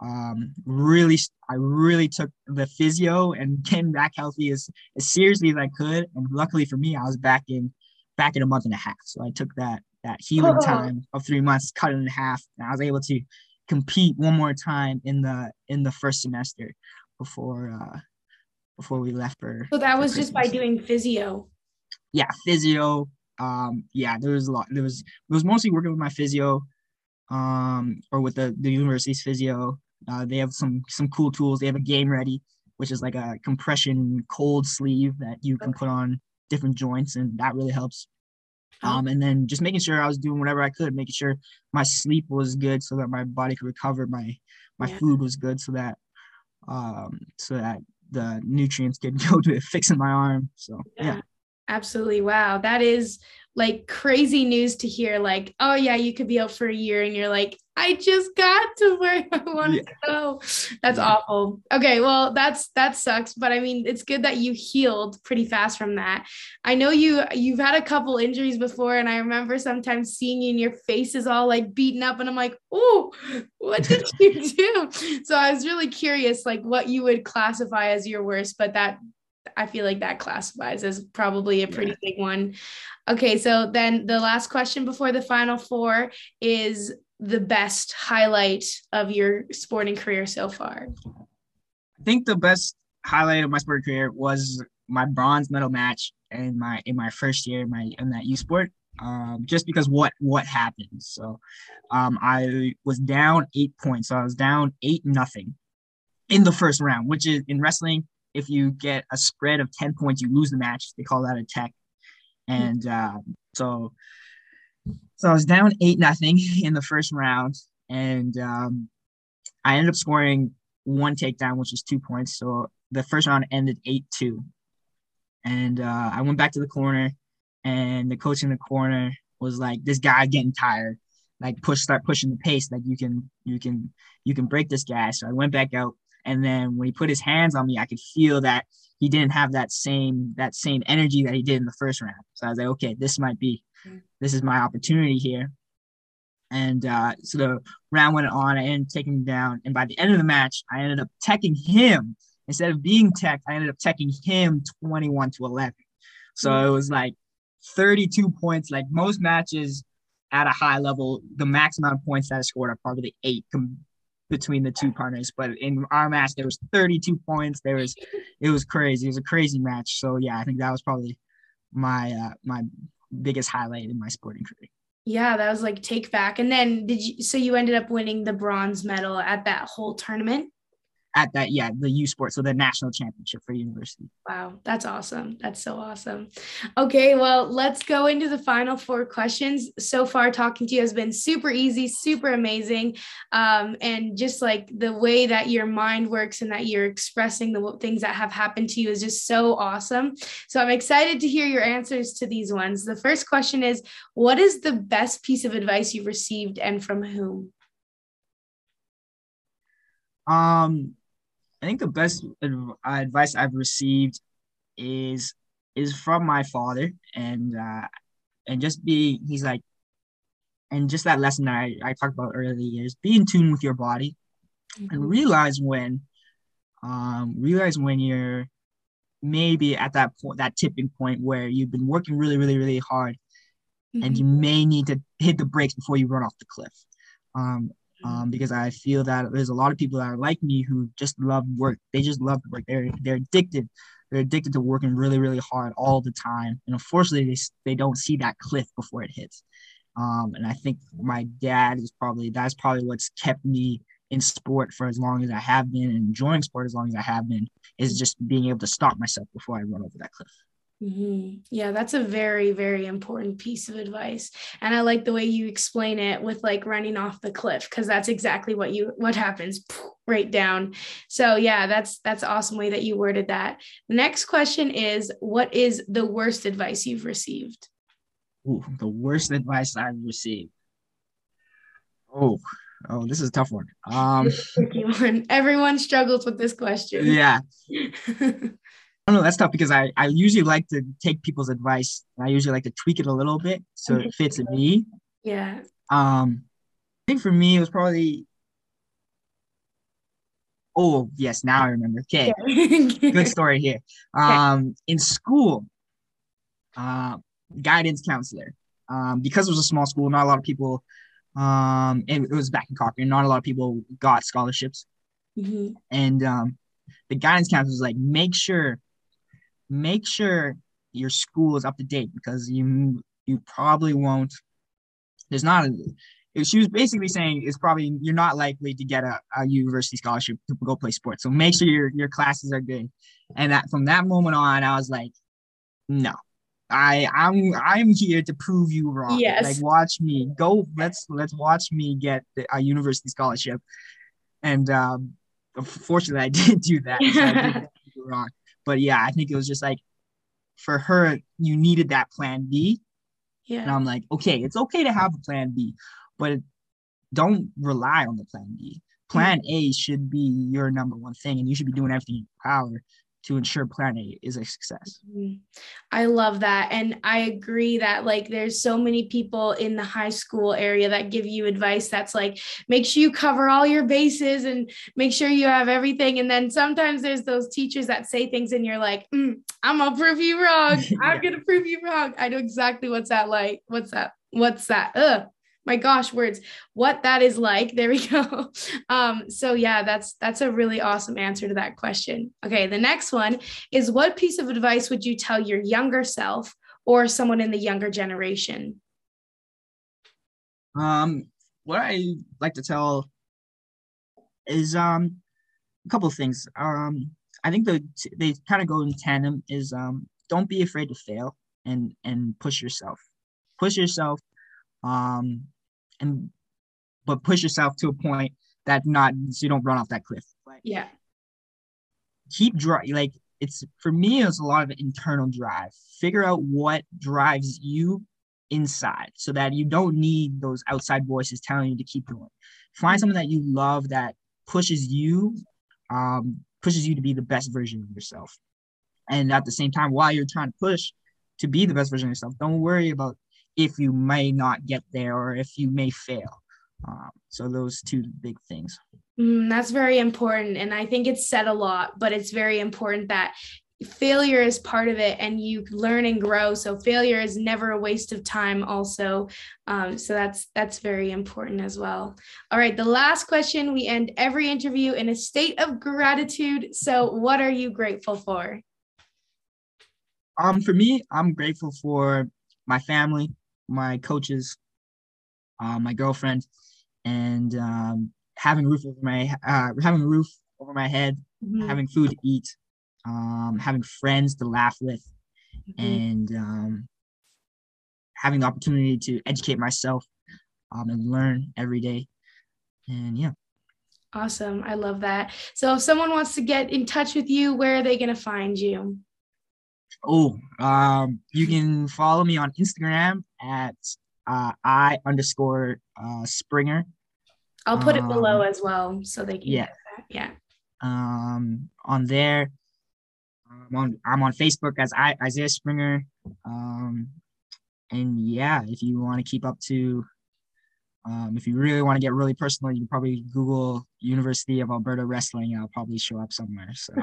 um, really, I really took the physio and [laughs] getting back healthy as, as seriously as I could. And luckily for me, I was back in back in a month and a half. So I took that that healing oh. [laughs] time of three months, cut it in half, and I was able to compete one more time in the in the first semester before uh before we left for. So that was just by doing physio. Yeah, physio. Um, yeah, there was a lot. There was it was mostly working with my physio, um, or with the the university's physio. Uh, they have some some cool tools. They have a game ready, which is like a compression cold sleeve that you can put on different joints, and that really helps. Um, and then just making sure I was doing whatever I could, making sure my sleep was good so that my body could recover, my my yeah. food was good so that um so that the nutrients could [laughs] go to fixing my arm. So yeah. yeah. Absolutely. Wow. That is like crazy news to hear. Like, oh yeah, you could be out for a year and you're like, I just got to where I wanted yeah. to go. That's yeah. awful. Okay, well, that's that sucks, but I mean, it's good that you healed pretty fast from that. I know you you've had a couple injuries before, and I remember sometimes seeing you and your face is all like beaten up, and I'm like, oh, what did [laughs] you do? So I was really curious, like what you would classify as your worst, but that I feel like that classifies as probably a pretty yeah. big one. Okay, so then the last question before the final four is the best highlight of your sporting career so far? I think the best highlight of my sporting career was my bronze medal match in my in my first year in my in that U sport. Um, just because what what happened. So um, I was down eight points. So I was down eight nothing in the first round, which is in wrestling. If you get a spread of ten points, you lose the match. They call that a tech. And uh, so so I was down eight nothing [laughs] in the first round, and um, I ended up scoring one takedown, which was two points. So the first round ended eight two, and uh, I went back to the corner, and the coach in the corner was like, "This guy getting tired." Like push, start pushing the pace. Like you can, you can, you can break this guy. So I went back out, and then when he put his hands on me, I could feel that he didn't have that same that same energy that he did in the first round. So I was like, okay, this might be this is my opportunity here. And uh, so the round went on. I ended up taking him down. And by the end of the match, I ended up teching him. Instead of being tech, I ended up teching him 21 to 11. So mm-hmm. it was like 32 points. Like most matches at a high level, the max amount of points that I scored are probably eight between the two partners. But in our match, there was 32 points. There was, it was crazy. It was a crazy match. So yeah, I think that was probably my uh, my biggest highlight in my sporting career. Yeah, that was like take back. And then did you so you ended up winning the bronze medal at that whole tournament? At that yeah the u sport so the national championship for university. Wow that's awesome. That's so awesome. Okay well let's go into the final four questions. So far talking to you has been super easy super amazing. Um, and just like the way that your mind works and that you're expressing the things that have happened to you is just so awesome. So i'm excited to hear your answers to these ones. The first question is what is the best piece of advice you've received and from whom? Um I think the best advice I've received is is from my father, and uh, and just be he's like, and just that lesson that I, I talked about earlier is be in tune with your body, mm-hmm. and realize when, um, realize when you're maybe at that point that tipping point where you've been working really really really hard, mm-hmm. and you may need to hit the brakes before you run off the cliff. Um, um, because I feel that there's a lot of people that are like me who just love work. They just love work. They're they're addicted. They're addicted to working really really hard all the time. And unfortunately, they they don't see that cliff before it hits. Um, and I think my dad is probably that's probably what's kept me in sport for as long as I have been and enjoying sport as long as I have been is just being able to stop myself before I run over that cliff. Mm-hmm. Yeah, that's a very, very important piece of advice. And I like the way you explain it with like running off the cliff because that's exactly what you what happens [laughs] right down. So yeah, that's that's awesome way that you worded that. The next question is what is the worst advice you've received? Ooh, the worst advice I've received. Oh, oh, this is a tough one. [laughs] Um, tricky one. Everyone struggles with this question. Yeah. [laughs] I don't know. That's tough because I, I usually like to take people's advice. I usually like to tweak it a little bit so it fits me. Yeah. Um, I think for me it was probably. Oh yes, now I remember. Okay, [laughs] good story here. [laughs] Um, okay. in school, uh, guidance counselor. Um, because it was a small school, not a lot of people. Um, and it was back in Cochrane. Not a lot of people got scholarships. Mm-hmm. And um, the guidance counselor was like, make sure make sure your school is up to date because you you probably won't. There's not a. She was basically saying it's probably you're not likely to get a, a university scholarship to go play sports. So make sure your your classes are good. And that from that moment on, I was like, no, I I'm I'm here to prove you wrong. Yes. Like watch me go. Let's let's watch me get a university scholarship. And um, fortunately, I [laughs] didn't do that. So I did wrong. But yeah, I think it was just like for her, you needed that plan B. Yeah. And I'm like, okay, it's okay to have a plan B, but don't rely on the plan B. Plan A should be your number one thing, and you should be doing everything in your power to ensure plan A is a success. Mm-hmm. I love that. And I agree that like there's so many people in the high school area that give you advice that's like, make sure you cover all your bases and make sure you have everything. And then sometimes there's those teachers that say things and you're like, mm, I'm gonna prove you wrong. [laughs] I'm gonna prove you wrong. I know exactly what's that like. What's that? What's that? Ugh my gosh words. What that is like. [laughs] There we go. Um so yeah that's that's a really awesome answer to that question. Okay the next one is what piece of advice would you tell your younger self or someone in the younger generation? Um what i like to tell is um a couple of things. Um i think the they kind of go in tandem is um don't be afraid to fail and and push yourself. Push yourself um and but push yourself to a point that not so you don't run off that cliff. Like, yeah. Keep drive like it's for me it's a lot of internal drive. Figure out what drives you inside so that you don't need those outside voices telling you to keep going. Find something that you love that pushes you um pushes you to be the best version of yourself. And at the same time while you're trying to push to be the best version of yourself, don't worry about if you may not get there or if you may fail. Um, so those two big things. Mm, that's very important. And I think it's said a lot, but it's very important that failure is part of it and you learn and grow so failure is never a waste of time also um, so that's that's very important as well all right the last question we end every interview in a state of gratitude so what are you grateful for um for me i'm grateful for my family my coaches, uh, my girlfriend, and um, having a roof over my uh, having a roof over my head, mm-hmm. having food to eat, um, having friends to laugh with, mm-hmm. and um, having the opportunity to educate myself um, and learn every day. And yeah. Awesome. I love that. So if someone wants to get in touch with you, where are they going to find you? Oh, um, you can follow me on Instagram at uh, I underscore uh, Springer. I'll put um, it below as well so they can yeah. Yeah. Um, on there, I'm on I'm on Facebook as I, Isaiah Springer. Um, and yeah, if you want to keep up to um, if you really want to get really personal, you can probably Google University of Alberta Wrestling. I'll probably show up somewhere. So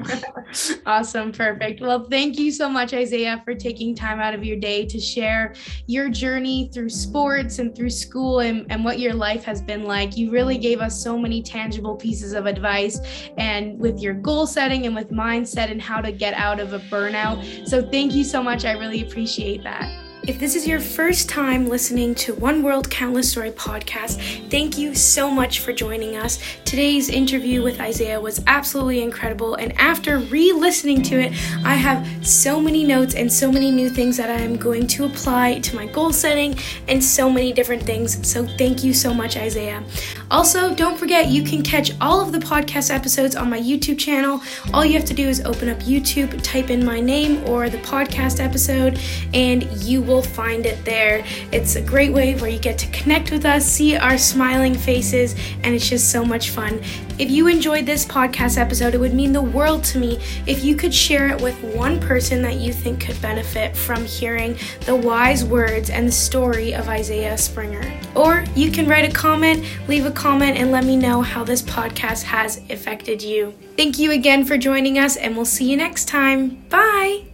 [laughs] awesome. Perfect. Well, thank you so much, Isaiah, for taking time out of your day to share your journey through sports and through school and, and what your life has been like. You really gave us so many tangible pieces of advice and with your goal setting and with mindset and how to get out of a burnout. So thank you so much. I really appreciate that. If this is your first time listening to One World Countless Story podcast, thank you so much for joining us. Today's interview with Isaiah was absolutely incredible, and after re listening to it, I have so many notes and so many new things that I am going to apply to my goal setting and so many different things. So, thank you so much, Isaiah. Also, don't forget you can catch all of the podcast episodes on my YouTube channel. All you have to do is open up YouTube, type in my name or the podcast episode, and you will will find it there. It's a great way where you get to connect with us, see our smiling faces, and it's just so much fun. If you enjoyed this podcast episode, it would mean the world to me if you could share it with one person that you think could benefit from hearing the wise words and the story of Isaiah Springer. Or you can write a comment, leave a comment, and let me know how this podcast has affected you. Thank you again for joining us, and we'll see you next time. Bye.